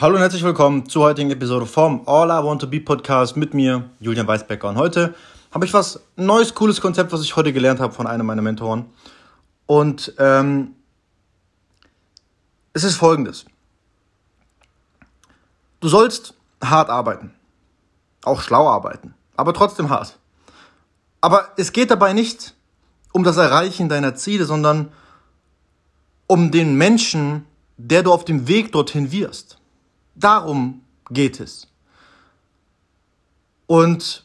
Hallo und herzlich willkommen zur heutigen Episode vom All I Want to Be Podcast mit mir, Julian Weisbecker. Und heute habe ich was neues, cooles Konzept, was ich heute gelernt habe von einem meiner Mentoren. Und ähm, es ist folgendes. Du sollst hart arbeiten. Auch schlau arbeiten. Aber trotzdem hart. Aber es geht dabei nicht um das Erreichen deiner Ziele, sondern um den Menschen, der du auf dem Weg dorthin wirst. Darum geht es. Und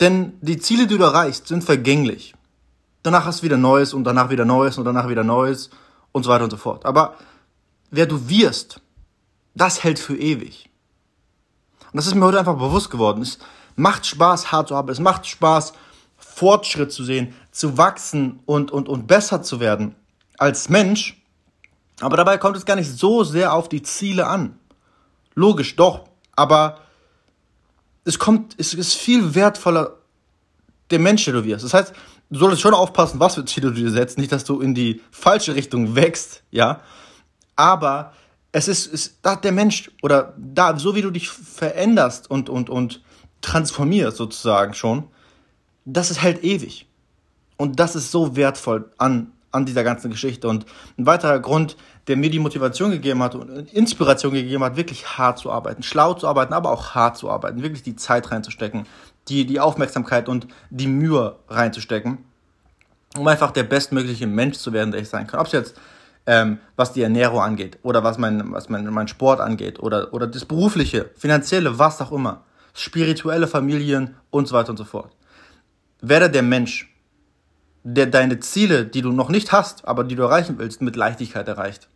denn die Ziele, die du erreichst, sind vergänglich. Danach hast du wieder Neues und danach wieder Neues und danach wieder Neues und so weiter und so fort. Aber wer du wirst, das hält für ewig. Und das ist mir heute einfach bewusst geworden. Es macht Spaß, hart zu arbeiten. Es macht Spaß, Fortschritt zu sehen, zu wachsen und, und, und besser zu werden als Mensch. Aber dabei kommt es gar nicht so sehr auf die Ziele an. Logisch, doch. Aber es kommt, es ist viel wertvoller der Mensch, der du wirst. Das heißt, du solltest schon aufpassen, was für Ziele du dir setzt. Nicht, dass du in die falsche Richtung wächst, ja. Aber es ist, ist da der Mensch oder da, so wie du dich veränderst und, und, und transformierst sozusagen schon, das ist halt ewig. Und das ist so wertvoll an, an dieser ganzen Geschichte. Und ein weiterer Grund, der mir die Motivation gegeben hat und Inspiration gegeben hat, wirklich hart zu arbeiten, schlau zu arbeiten, aber auch hart zu arbeiten, wirklich die Zeit reinzustecken, die, die Aufmerksamkeit und die Mühe reinzustecken, um einfach der bestmögliche Mensch zu werden, der ich sein kann. Ob es jetzt ähm, was die Ernährung angeht oder was mein, was mein, mein Sport angeht oder, oder das berufliche, finanzielle, was auch immer, spirituelle Familien und so weiter und so fort. Werde der Mensch, der deine Ziele, die du noch nicht hast, aber die du erreichen willst, mit Leichtigkeit erreicht.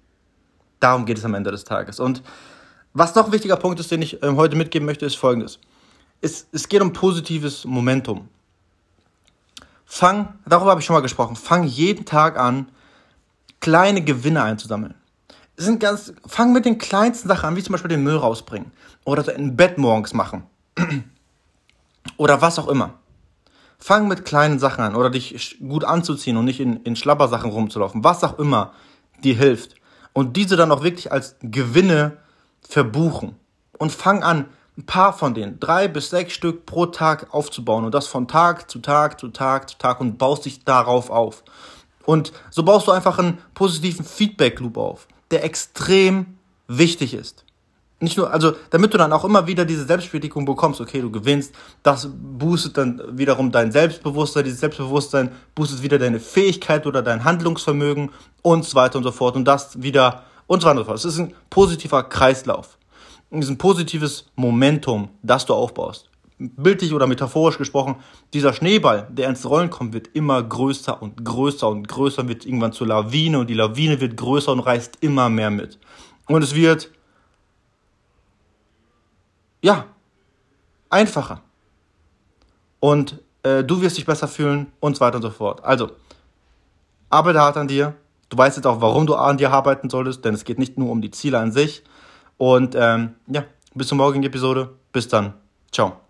Darum geht es am Ende des Tages. Und was noch ein wichtiger Punkt ist, den ich ähm, heute mitgeben möchte, ist folgendes. Es, es geht um positives Momentum. Fang, darüber habe ich schon mal gesprochen, fang jeden Tag an, kleine Gewinne einzusammeln. Es sind ganz, fang mit den kleinsten Sachen an, wie zum Beispiel den Müll rausbringen. Oder ein Bett morgens machen. Oder was auch immer. Fang mit kleinen Sachen an oder dich gut anzuziehen und nicht in, in Schlabbersachen rumzulaufen. Was auch immer dir hilft. Und diese dann auch wirklich als Gewinne verbuchen. Und fang an, ein paar von denen, drei bis sechs Stück pro Tag aufzubauen. Und das von Tag zu Tag zu Tag zu Tag und baust dich darauf auf. Und so baust du einfach einen positiven Feedback-Loop auf, der extrem wichtig ist nicht nur, also damit du dann auch immer wieder diese Selbstbestätigung bekommst, okay, du gewinnst, das boostet dann wiederum dein Selbstbewusstsein, dieses Selbstbewusstsein boostet wieder deine Fähigkeit oder dein Handlungsvermögen und so weiter und so fort und das wieder und so weiter und so fort. Es ist ein positiver Kreislauf. Es ist ein positives Momentum, das du aufbaust. Bildlich oder metaphorisch gesprochen, dieser Schneeball, der ins Rollen kommt, wird immer größer und größer und größer, wird irgendwann zur Lawine und die Lawine wird größer und reißt immer mehr mit. Und es wird ja, einfacher. Und äh, du wirst dich besser fühlen und so weiter und so fort. Also, arbeite hart an dir. Du weißt jetzt auch, warum du an dir arbeiten solltest, denn es geht nicht nur um die Ziele an sich. Und ähm, ja, bis zur morgigen Episode. Bis dann. Ciao.